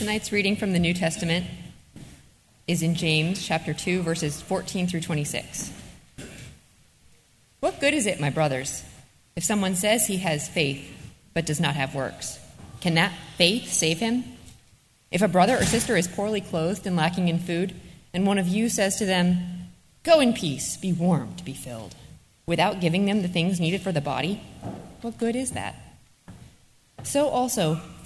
Tonight's reading from the New Testament is in James chapter 2 verses 14 through 26. What good is it, my brothers, if someone says he has faith but does not have works? Can that faith save him? If a brother or sister is poorly clothed and lacking in food, and one of you says to them, Go in peace, be warmed, be filled, without giving them the things needed for the body, what good is that? So also,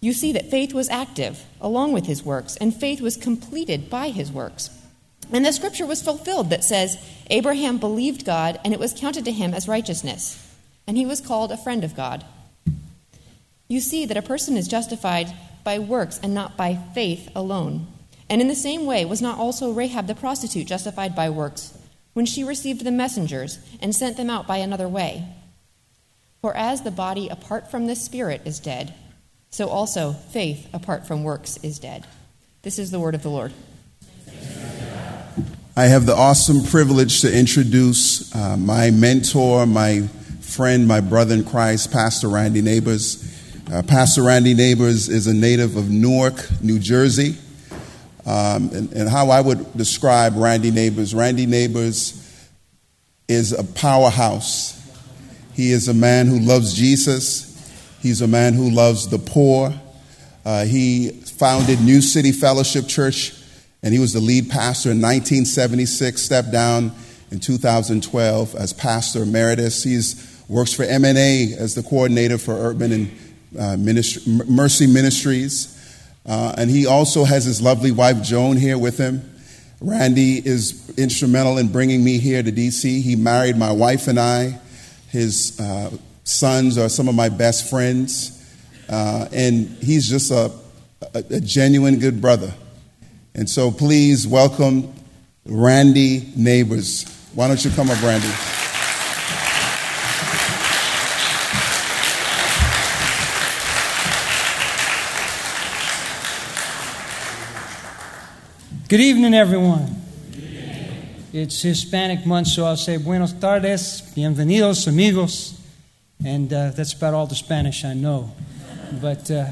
You see that faith was active along with his works, and faith was completed by his works. And the scripture was fulfilled that says, Abraham believed God, and it was counted to him as righteousness, and he was called a friend of God. You see that a person is justified by works and not by faith alone. And in the same way, was not also Rahab the prostitute justified by works when she received the messengers and sent them out by another way? For as the body apart from the spirit is dead, so also faith apart from works is dead. This is the word of the Lord. I have the awesome privilege to introduce uh, my mentor, my friend, my brother in Christ, Pastor Randy Nabors. Uh, Pastor Randy Nabors is a native of Newark, New Jersey. Um, and, and how I would describe Randy Nabors Randy Nabors is a powerhouse. He is a man who loves Jesus. He's a man who loves the poor. Uh, he founded New City Fellowship Church, and he was the lead pastor in 1976. Stepped down in 2012 as pastor emeritus. He works for MNA as the coordinator for urban and uh, ministry, Mercy Ministries. Uh, and he also has his lovely wife, Joan, here with him. Randy is instrumental in bringing me here to DC. He married my wife and I. His uh, sons are some of my best friends. Uh, and he's just a, a, a genuine good brother. And so please welcome Randy Nabors. Why don't you come up, Randy? Good evening, everyone. It's Hispanic month, so I'll say buenos tardes, bienvenidos, amigos. And uh, that's about all the Spanish I know. But uh,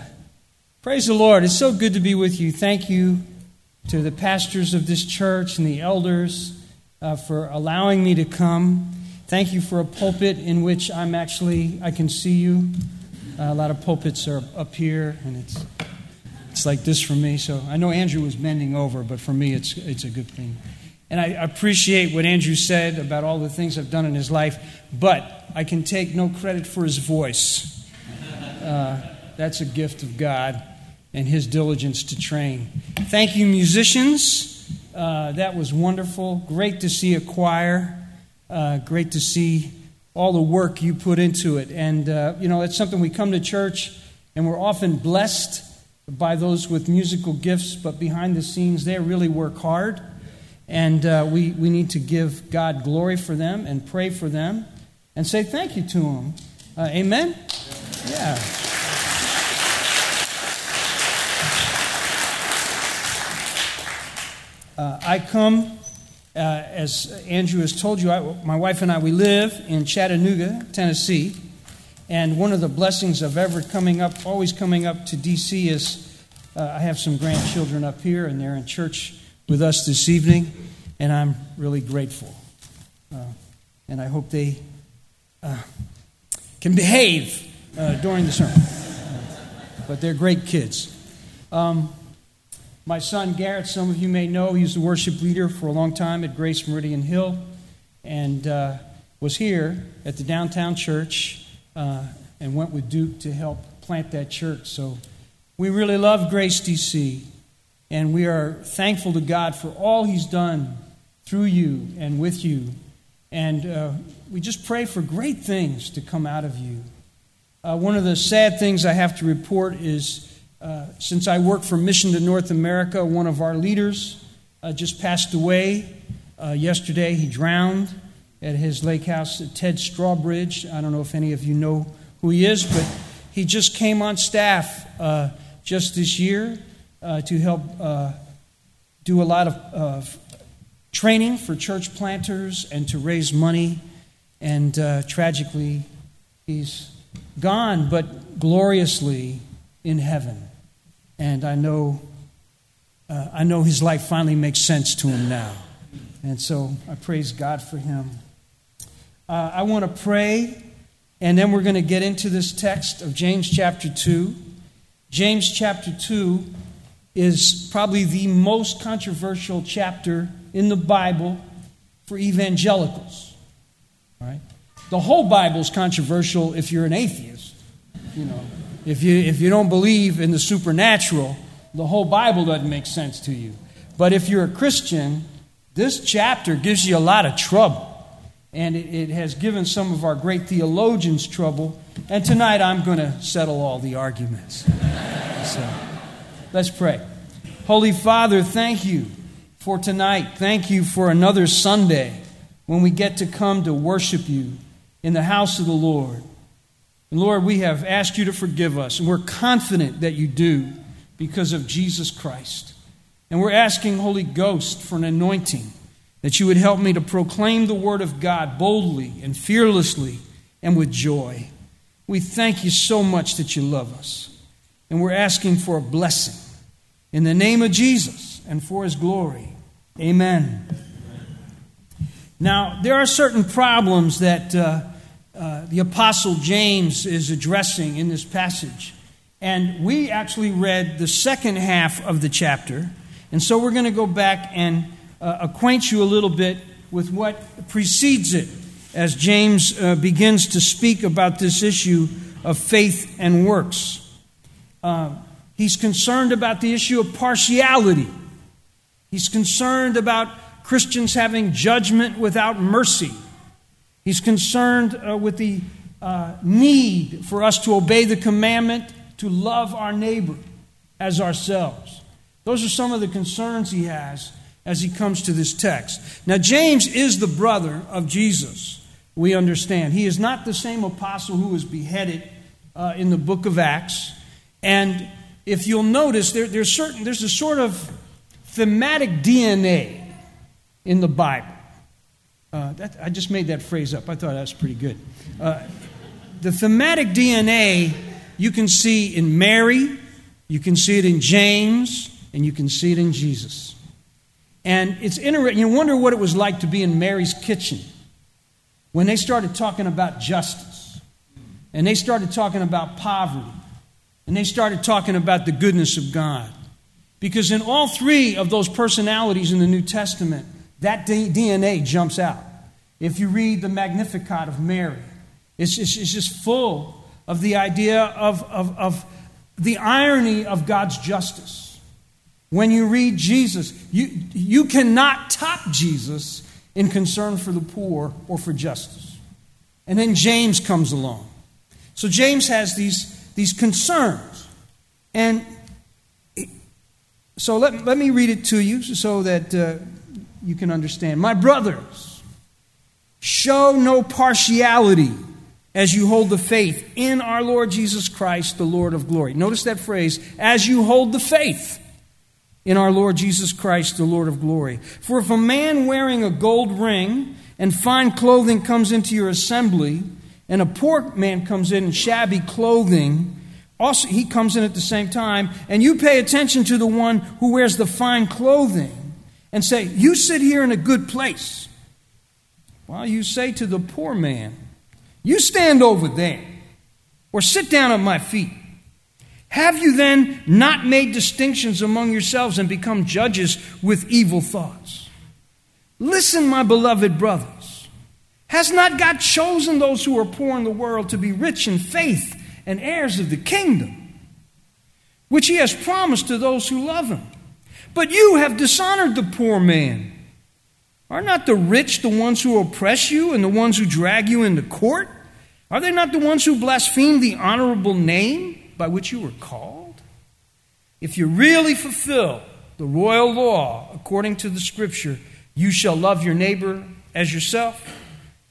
praise the Lord. It's so good to be with you. Thank you to the pastors of this church and the elders uh, for allowing me to come. Thank you for a pulpit in which I'm actually, I can see you. a lot of pulpits are up here, and it's it's like this for me. So I know Andrew was bending over, but for me, it's, it's a good thing. And I appreciate what Andrew said about all the things I've done in his life, but I can take no credit for his voice. Uh, that's a gift of God and his diligence to train. Thank you, musicians. Uh, that was wonderful. Great to see a choir. Uh, great to see all the work you put into it. And, uh, you know, it's something we come to church and we're often blessed by those with musical gifts, but behind the scenes, they really work hard. And uh, we, we need to give God glory for them and pray for them and say thank you to them. Uh, amen? Yeah. Uh, I come, uh, as Andrew has told you, I, my wife and I, we live in Chattanooga, Tennessee. And one of the blessings of ever coming up, always coming up to D.C., is uh, I have some grandchildren up here, and they're in church with us this evening, and I'm really grateful. Uh, and I hope they uh, can behave uh, during the sermon. but they're great kids. Um, my son Garrett, some of you may know, he was the worship leader for a long time at Grace Meridian Hill and uh, was here at the downtown church uh, and went with Duke to help plant that church. So we really love Grace DC, and we are thankful to God for all He's done through you and with you. And uh, we just pray for great things to come out of you. Uh, one of the sad things I have to report is uh, since I work for Mission to North America, one of our leaders uh, just passed away uh, yesterday. He drowned at his lake house, at Ted Strawbridge. I don't know if any of you know who he is, but he just came on staff uh, just this year uh, to help uh, do a lot of training for church planters and to raise money. And tragically, he's gone, but gloriously in heaven. And I know, uh, I know his life finally makes sense to him now. And so I praise God for him. Uh, I want to pray, and then we're going to get into this text of James chapter 2. James chapter 2 is probably the most controversial chapter in the Bible for evangelicals. Right? The whole Bible is controversial if you're an atheist. You know, if you if you don't believe in the supernatural, the whole Bible doesn't make sense to you. But if you're a Christian, this chapter gives you a lot of trouble. And it, it has given some of our great theologians trouble. And tonight I'm going to settle all the arguments. So let's pray. Holy Father, thank you for tonight. Thank you for another Sunday when we get to come to worship you in the house of the Lord. And Lord, we have asked you to forgive us, and we're confident that you do because of Jesus Christ. And we're asking, Holy Ghost, for an anointing that you would help me to proclaim the word of God boldly and fearlessly and with joy. We thank you so much that you love us. And we're asking for a blessing. In the name of Jesus and for his glory. Amen. Now, there are certain problems that uh, uh, the Apostle James is addressing in this passage. And we actually read the second half of the chapter. And so we're going to go back and uh, acquaint you a little bit with what precedes it as James uh, begins to speak about this issue of faith and works. Uh, he's concerned about the issue of partiality, he's concerned about Christians having judgment without mercy. He's concerned uh, with the uh, need for us to obey the commandment to love our neighbor as ourselves. Those are some of the concerns he has as he comes to this text. Now, James is the brother of Jesus, we understand. He is not the same apostle who was beheaded uh, in the book of Acts. And if you'll notice, there, there's, certain, there's a sort of thematic DNA in the Bible. Uh, that, I just made that phrase up. I thought that was pretty good. Uh, the thematic DNA you can see in Mary, you can see it in James, and you can see it in Jesus. And it's interesting. You wonder what it was like to be in Mary's kitchen when they started talking about justice, and they started talking about poverty, and they started talking about the goodness of God. Because in all three of those personalities in the New Testament, that DNA jumps out. If you read the Magnificat of Mary, it's, it's, it's just full of the idea of, of, of the irony of God's justice. When you read Jesus, you, you cannot top Jesus in concern for the poor or for justice. And then James comes along. So James has these, these concerns. And so let, let me read it to you so that uh, you can understand. My brothers, show no partiality as you hold the faith in our Lord Jesus Christ, the Lord of glory. Notice that phrase, as you hold the faith in our Lord Jesus Christ, the Lord of glory. For if a man wearing a gold ring and fine clothing comes into your assembly, and a poor man comes in in shabby clothing, also he comes in at the same time, and you pay attention to the one who wears the fine clothing and say, You sit here in a good place. While you say to the poor man, You stand over there, or sit down at my feet. Have you then not made distinctions among yourselves and become judges with evil thoughts? Listen, my beloved brothers. Has not God chosen those who are poor in the world to be rich in faith and heirs of the kingdom, which He has promised to those who love Him? But you have dishonored the poor man. Are not the rich the ones who oppress you and the ones who drag you into court? Are they not the ones who blaspheme the honorable name by which you were called? if you really fulfill the royal law according to the scripture, you shall love your neighbor as yourself,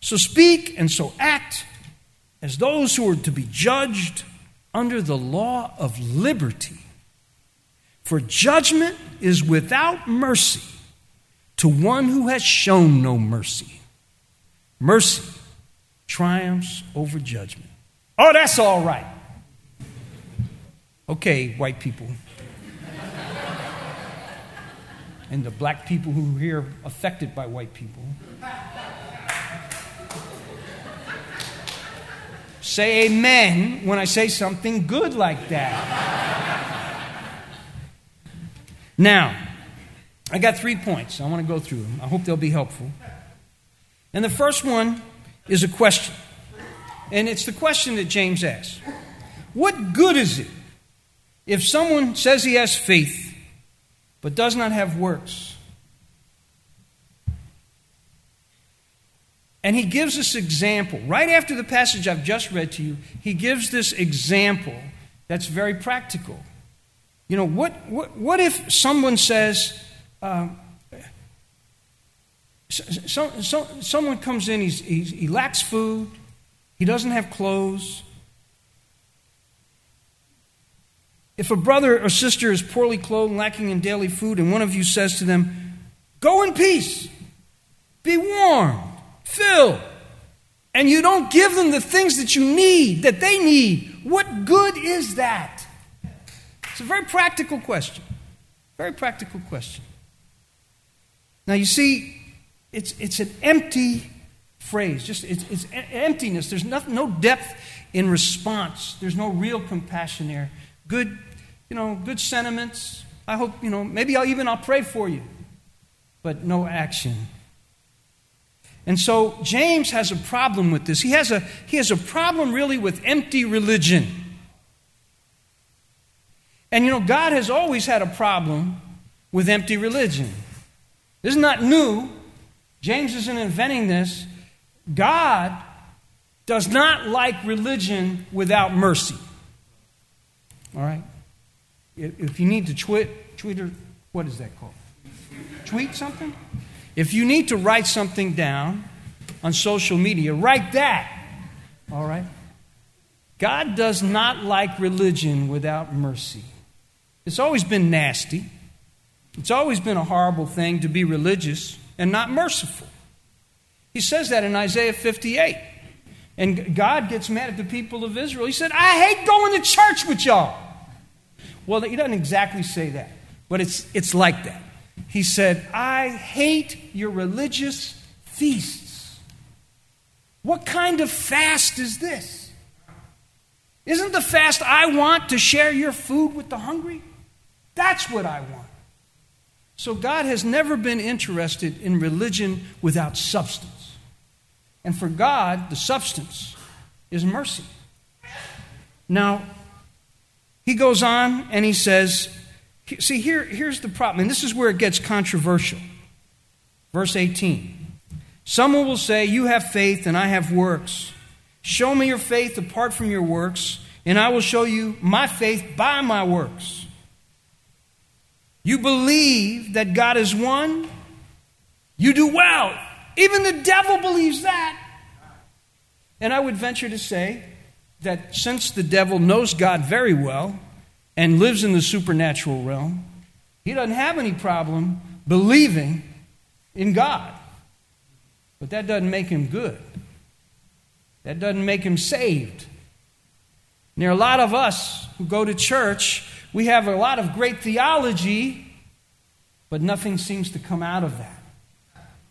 So speak and so act as those who are to be judged under the law of liberty. For judgment is without mercy to one who has shown no mercy. Mercy triumphs over judgment. Oh, that's all right. Okay, white people. and the black people who are here affected by white people. Say amen when I say something good like that. now, I got three points. I want to go through them. I hope they'll be helpful. And the first one is a question. And it's the question that James asks What good is it if someone says he has faith but does not have works? And he gives this example. Right after the passage I've just read to you, he gives this example that's very practical. You know, what, what, what if someone says, um, so, so, someone comes in, he's, he's, he lacks food, he doesn't have clothes. If a brother or sister is poorly clothed, lacking in daily food, and one of you says to them, Go in peace, be warm, fill, and you don't give them the things that you need, that they need, what good is that? It's a very practical question. Very practical question. Now, you see, it's, it's an empty phrase. Just it's, it's emptiness. There's no, no depth in response. There's no real compassion there. Good, you know, good sentiments. I hope, you know, maybe I'll even I'll pray for you. But no action. And so James has a problem with this. He has a, he has a problem really with empty religion. And you know, God has always had a problem with empty religion. This is not new. James isn't inventing this. God does not like religion without mercy. All right? If you need to tweet, tweet what is that called? Tweet something? If you need to write something down on social media, write that. All right? God does not like religion without mercy. It's always been nasty. It's always been a horrible thing to be religious and not merciful. He says that in Isaiah 58. And God gets mad at the people of Israel. He said, I hate going to church with y'all. Well, he doesn't exactly say that, but it's, it's like that. He said, I hate your religious feasts. What kind of fast is this? Isn't the fast I want to share your food with the hungry? That's what I want. So God has never been interested in religion without substance. And for God, the substance is mercy. Now, he goes on and he says, see, here, here's the problem, and this is where it gets controversial. Verse 18 Someone will say, You have faith and I have works. Show me your faith apart from your works, and I will show you my faith by my works. You believe that God is one, you do well. Even the devil believes that. And I would venture to say that since the devil knows God very well and lives in the supernatural realm, he doesn't have any problem believing in God. But that doesn't make him good. That doesn't make him saved. And there are a lot of us who go to church, we have a lot of great theology, but nothing seems to come out of that.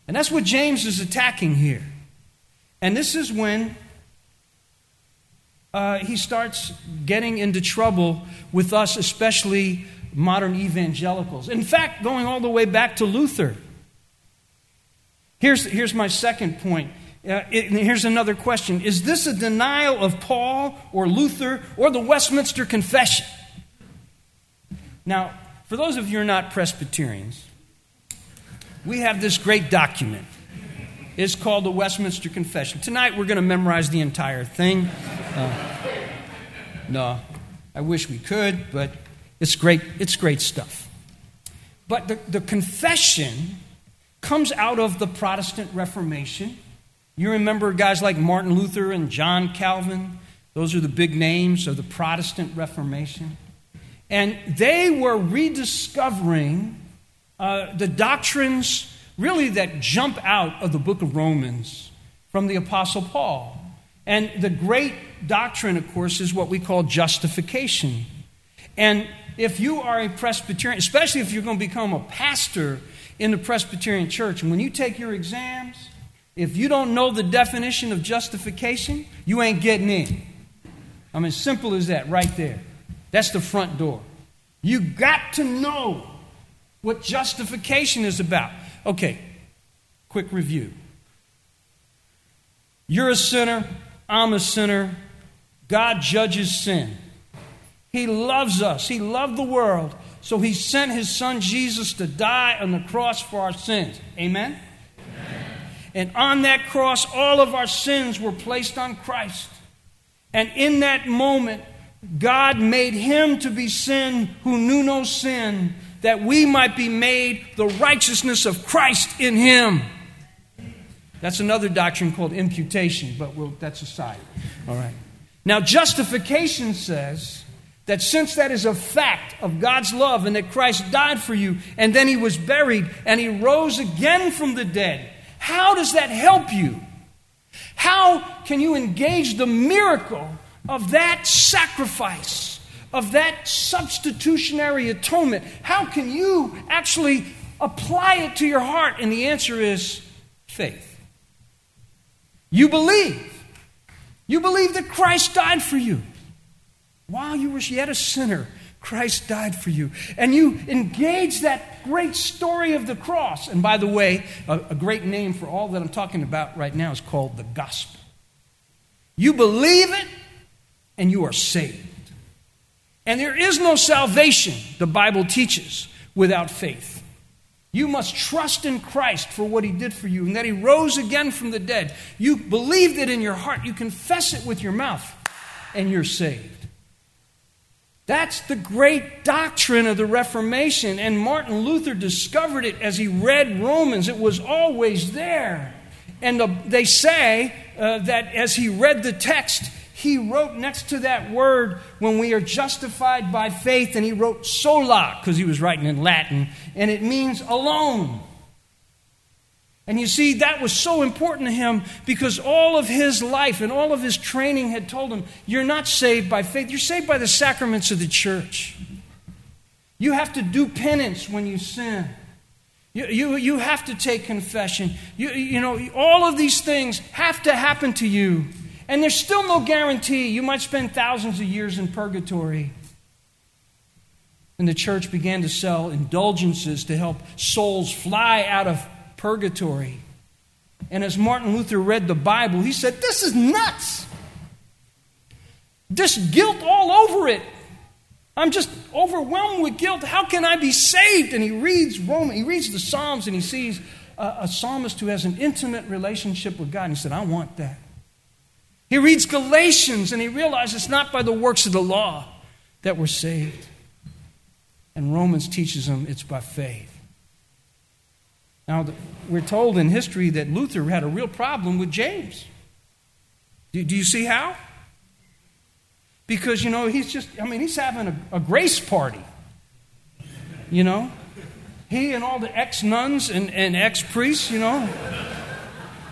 And that's what James is attacking here. And this is when uh, he starts getting into trouble with us, especially modern evangelicals. In fact, going all the way back to Luther. Here's, here's my second point. Uh, it, here's another question Is this a denial of Paul or Luther or the Westminster Confession? Now, for those of you who are not Presbyterians, we have this great document. It's called the Westminster Confession. Tonight we're going to memorize the entire thing. Uh, no, I wish we could, but it's great, it's great stuff. But the, the confession comes out of the Protestant Reformation. You remember guys like Martin Luther and John Calvin? Those are the big names of the Protestant Reformation. And they were rediscovering uh, the doctrines really that jump out of the book of Romans from the Apostle Paul. And the great doctrine, of course, is what we call justification. And if you are a Presbyterian, especially if you're going to become a pastor in the Presbyterian church, and when you take your exams, if you don't know the definition of justification, you ain't getting in. I'm mean, simple as that, right there. That's the front door. You got to know what justification is about. Okay, quick review. You're a sinner, I'm a sinner. God judges sin. He loves us, He loved the world, so He sent His Son Jesus to die on the cross for our sins. Amen? Amen? And on that cross, all of our sins were placed on Christ. And in that moment, God made Him to be sin who knew no sin that we might be made the righteousness of Christ in him. That's another doctrine called imputation, but we'll, that's aside. All right. Now, justification says that since that is a fact of God's love and that Christ died for you and then he was buried and he rose again from the dead, how does that help you? How can you engage the miracle of that sacrifice? Of that substitutionary atonement, how can you actually apply it to your heart? And the answer is faith. You believe. You believe that Christ died for you. While you were yet a sinner, Christ died for you. And you engage that great story of the cross. And by the way, a, a, great name for all that I'm talking about right now is called the gospel. You believe it, and you are saved. And there is no salvation, the Bible teaches, without faith. You must trust in Christ for what he did for you and that he rose again from the dead. You believe it in your heart, you confess it with your mouth, and you're saved. That's the great doctrine of the Reformation, and Martin Luther discovered it as he read Romans. It was always there. And they say uh, that as he read the text, he wrote next to that word when we are justified by faith, and he wrote sola because he was writing in Latin, and it means alone. And you see, that was so important to him because all of his life and all of his training had told him you're not saved by faith, you're saved by the sacraments of the church. You have to do penance when you sin. You, you, you have to take confession. You, you know, all of these things have to happen to you. And there's still no guarantee. You might spend thousands of years in purgatory. And the church began to sell indulgences to help souls fly out of purgatory. And as Martin Luther read the Bible, he said, This is nuts. This guilt all over it. I'm just overwhelmed with guilt. How can I be saved? And he reads Roman, he reads the Psalms and he sees a, a psalmist who has an intimate relationship with God. And he said, I want that. He reads Galatians and he realizes it's not by the works of the law that we're saved. And Romans teaches him it's by faith. Now, we're told in history that Luther had a real problem with James. Do, you see how? Because, you know, he's just, I mean, he's having a, a grace party. You know? He and all the ex nuns and, and ex priests, you know.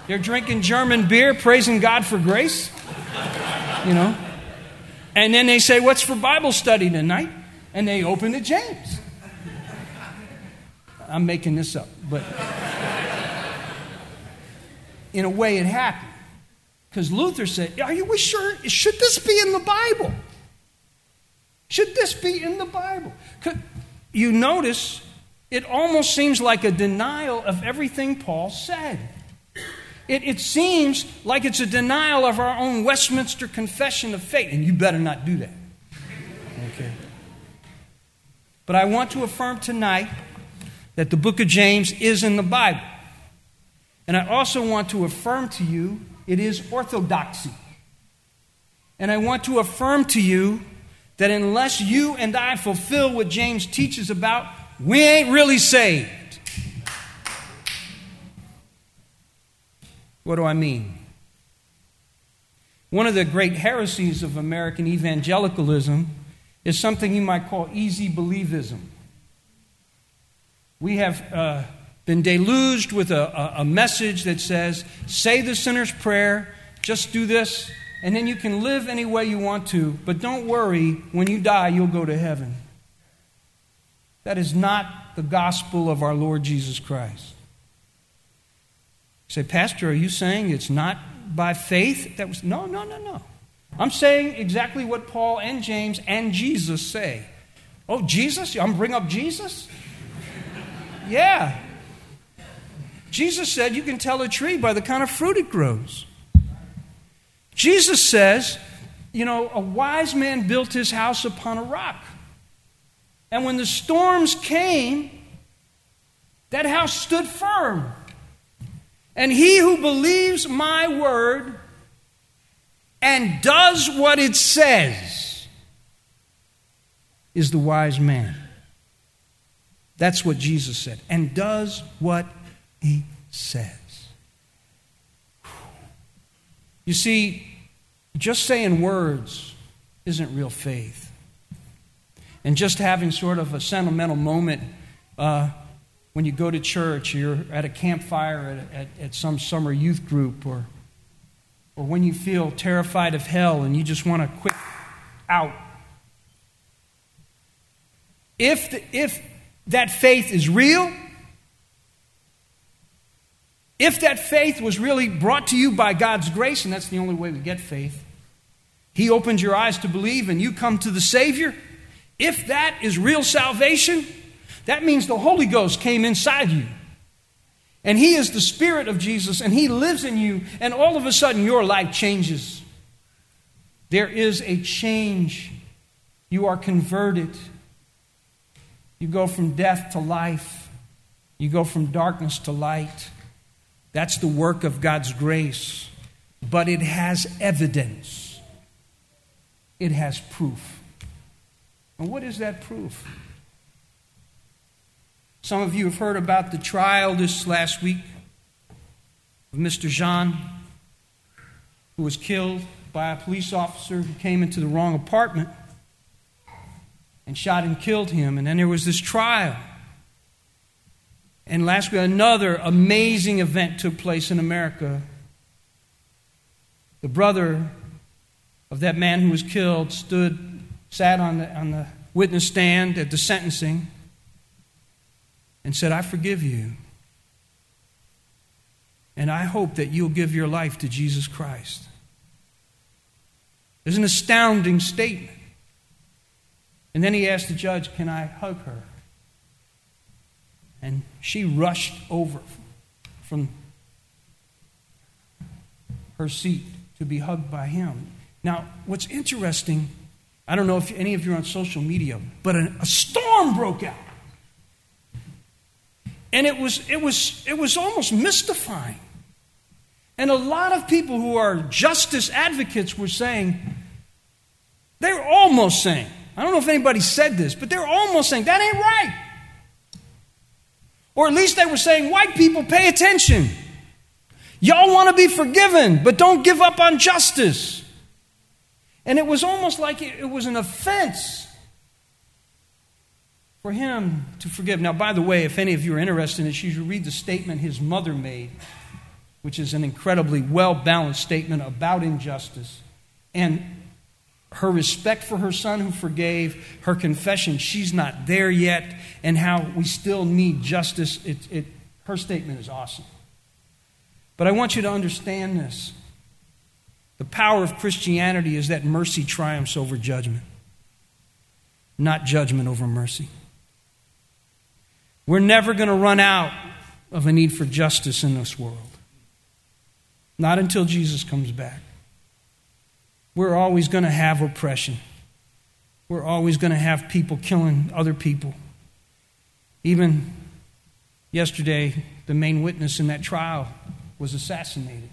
They're drinking German beer, praising God for grace. You know? And then they say, What's for Bible study tonight? And they open to James. I'm making this up, but in a way it happened. Because Luther said, Are you sure? Should this be in the Bible? Should this be in the Bible? you notice it almost seems like a denial of everything Paul said. It, it seems like it's a denial of our own Westminster Confession of Faith, and you better not do that. Okay. But I want to affirm tonight that the book of James is in the Bible. And I also want to affirm to you it is orthodoxy. And I want to affirm to you that unless you and I fulfill what James teaches about, we ain't really saved. What do I mean? One of the great heresies of American evangelicalism is something you might call easy believism. We have uh, been deluged with a, a, message that says, say the sinner's prayer, just do this, and then you can live any way you want to, but don't worry, when you die, you'll go to heaven. That is not the gospel of our Lord Jesus Christ. Say, Pastor, are you saying it's not by faith? That was no, no, no, no. I'm saying exactly what Paul and James and Jesus say. Oh, Jesus? I'm bring up Jesus? yeah. Jesus said you can tell a tree by the kind of fruit it grows. Jesus says, you know, a wise man built his house upon a rock. And when the storms came, that house stood firm. And he who believes my word and does what it says is the wise man. That's what Jesus said. And does what he says. You see, just saying words isn't real faith. And just having sort of a sentimental moment uh, when you go to church, you're at a campfire at, at, at some summer youth group, or, or when you feel terrified of hell and you just want to quit out. If, the, if that faith is real, if that faith was really brought to you by God's grace, and that's the only way we get faith, He opens your eyes to believe and you come to the Savior. If that is real salvation, that means the Holy Ghost came inside you. And He is the Spirit of Jesus, and He lives in you, and all of a sudden your life changes. There is a change. You are converted. You go from death to life, you go from darkness to light. That's the work of God's grace. But it has evidence, it has proof. And what is that proof? Some of you have heard about the trial this last week of Mr. Jean, who was killed by a police officer who came into the wrong apartment and shot and killed him. And then there was this trial. And last week, another amazing event took place in America. The brother of that man who was killed stood, sat on the, on the witness stand at the sentencing and said, I forgive you. And I hope that you'll give your life to Jesus Christ. It's an astounding statement. And then he asked the judge, Can I hug her? And she rushed over from her seat to be hugged by him. Now, what's interesting, I don't know if any of you are on social media, but a, storm broke out. And it was, it, was, it was almost mystifying. And a lot of people who are justice advocates were saying, they're almost saying, I don't know if anybody said this, but they're almost saying, that ain't right. Or at least they were saying, white people, pay attention. Y'all want to be forgiven, but don't give up on justice. And it was almost like it was an offense for him to forgive. Now, by the way, if any of you are interested in this, you should read the statement his mother made, which is an incredibly well balanced statement about injustice. And her respect for her son who forgave, her confession, she's not there yet, and how we still need justice. It, it, her statement is awesome. But I want you to understand this. The power of Christianity is that mercy triumphs over judgment, not judgment over mercy. We're never going to run out of a need for justice in this world. Not until Jesus comes back. We're always going to have oppression. We're always going to have people killing other people. Even yesterday, the main witness in that trial was assassinated.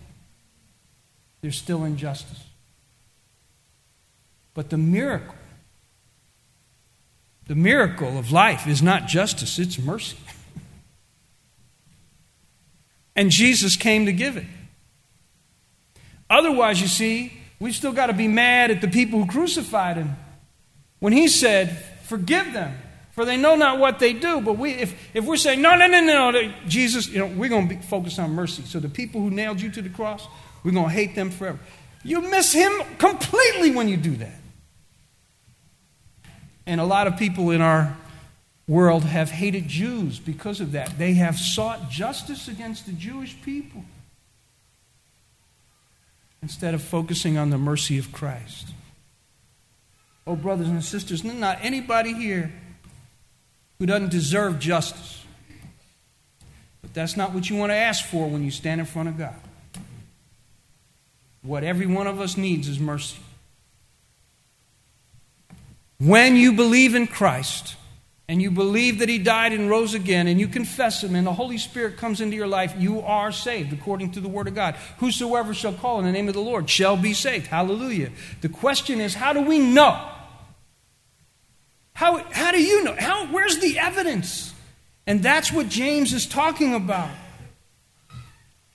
There's still injustice. But the miracle, the miracle of life is not justice, it's mercy. and Jesus came to give it. Otherwise, you see, we still got to be mad at the people who crucified him. When he said, Forgive them, for they know not what they do. But we, if, if we're saying, No, no, no, no, no," Jesus, you know, we're going to be focused on mercy. So the people who nailed you to the cross, we're going to hate them forever. You miss him completely when you do that. And a lot of people in our world have hated Jews because of that. They have sought justice against the Jewish people instead of focusing on the mercy of Christ. Oh, brothers and sisters, not anybody here who doesn't deserve justice. But that's not what you want to ask for when you stand in front of God. What every one of us needs is mercy. When you believe in Christ, and you believe that he died and rose again, and you confess him, and the Holy Spirit comes into your life, you are saved according to the Word of God. Whosoever shall call in the name of the Lord shall be saved. Hallelujah. The question is, how do we know? How, how do you know? How, where's the evidence? And that's what James is talking about.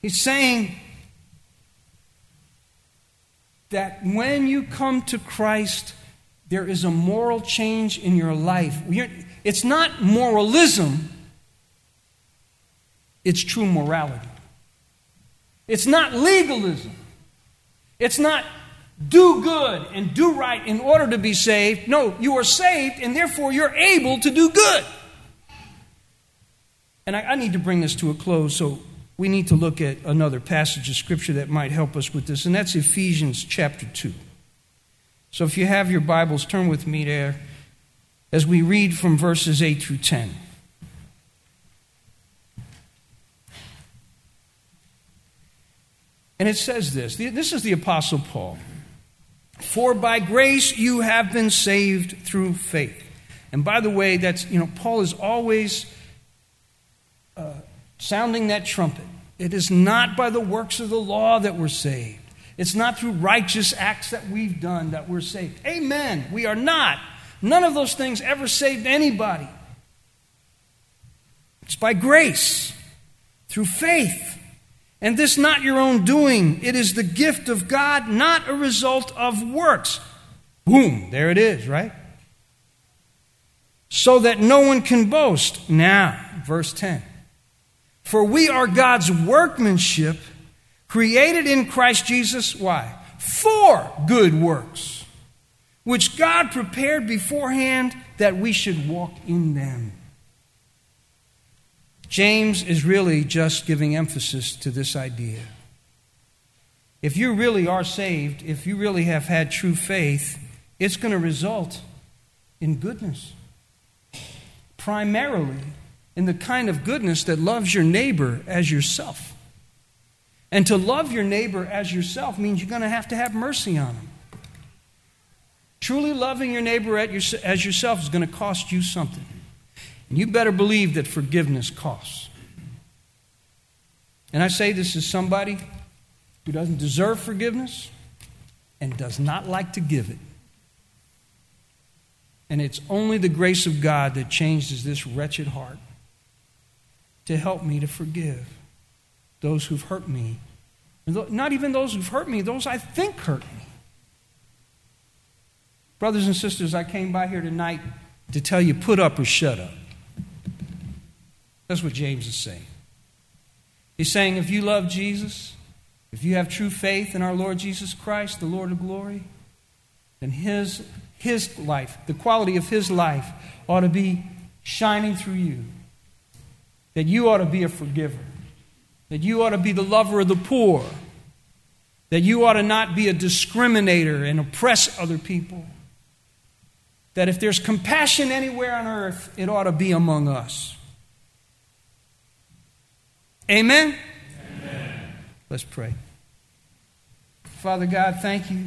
He's saying that when you come to Christ, there is a moral change in your life. It's not moralism, it's true morality. It's not legalism. It's not do good and do right in order to be saved. No, you are saved and therefore you're able to do good. And I, I, need to bring this to a close, so we need to look at another passage of Scripture that might help us with this, and that's Ephesians chapter 2. So if you have your Bibles, turn with me there as we read from verses 8 through 10. And it says this this is the Apostle Paul. For by grace you have been saved through faith. And by the way, that's, you know, Paul is always uh, sounding that trumpet. It is not by the works of the law that we're saved. It's not through righteous acts that we've done that we're saved. Amen. We are not. None of those things ever saved anybody. It's by grace, through faith. And this not your own doing. It is the gift of God, not a result of works. Boom, there it is, right? So that no one can boast. Now, verse 10. For we are God's workmanship, created in Christ Jesus. Why? For good works which God prepared beforehand that we should walk in them. James is really just giving emphasis to this idea. If you really are saved, if you really have had true faith, it's going to result in goodness. Primarily in the kind of goodness that loves your neighbor as yourself. And to love your neighbor as yourself means you're going to have to have mercy on them. Truly loving your neighbor as yourself is going to cost you something. And you better believe that forgiveness costs. And I say this as somebody who doesn't deserve forgiveness and does not like to give it. And it's only the grace of God that changes this wretched heart to help me to forgive those who've hurt me. Not even those who've hurt me, those I think hurt me. Brothers and sisters, I came by here tonight to tell you put up or shut up. That's what James is saying. He's saying if you love Jesus, if you have true faith in our Lord Jesus Christ, the Lord of glory, then his, his life, the quality of his life, ought to be shining through you. That you ought to be a forgiver. That you ought to be the lover of the poor. That you ought to not be a discriminator and oppress other people that if there's compassion anywhere on earth, it ought to be among us. Amen? Amen. Let's pray. Father God, thank you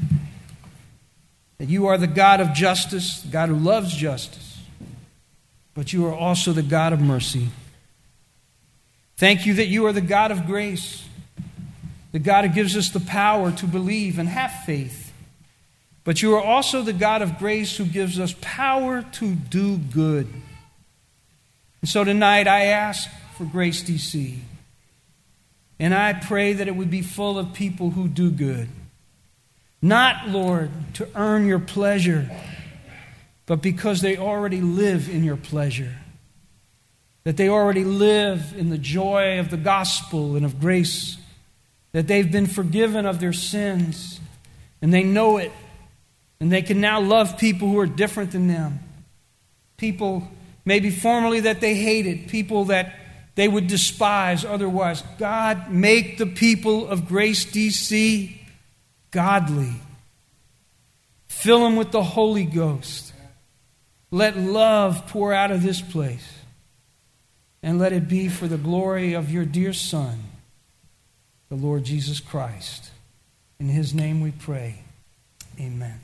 that you are the God of justice, God who loves justice, but you are also the God of mercy. Thank you that you are the God of grace, the God who gives us the power to believe and have faith. But you are also the God of grace who gives us power to do good. And so tonight I ask for Grace DC. And I pray that it would be full of people who do good. Not, Lord, to earn your pleasure, but because they already live in your pleasure. That they already live in the joy of the gospel and of grace. That they've been forgiven of their sins and they know it. And they can now love people who are different than them. People maybe formerly that they hated, people that they would despise otherwise. God, make the people of Grace DC godly. Fill them with the Holy Ghost. Let love pour out of this place. And let it be for the glory of your dear Son, the Lord Jesus Christ. In his name we pray. Amen.